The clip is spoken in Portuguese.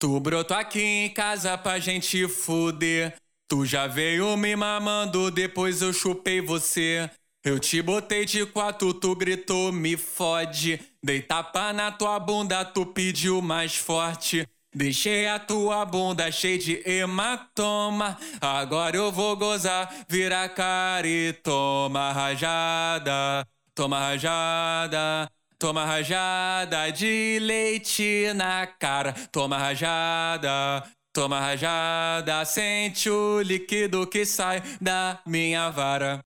Tu brotou aqui em casa pra gente fuder. Tu já veio me mamando, depois eu chupei você. Eu te botei de quatro, tu gritou, me fode. Dei tapa na tua bunda, tu pediu mais forte. Deixei a tua bunda cheia de hematoma. Agora eu vou gozar, vira cara e toma rajada. Toma rajada. Toma rajada de leite na cara. Toma rajada. Toma rajada, sente o líquido que sai da minha vara.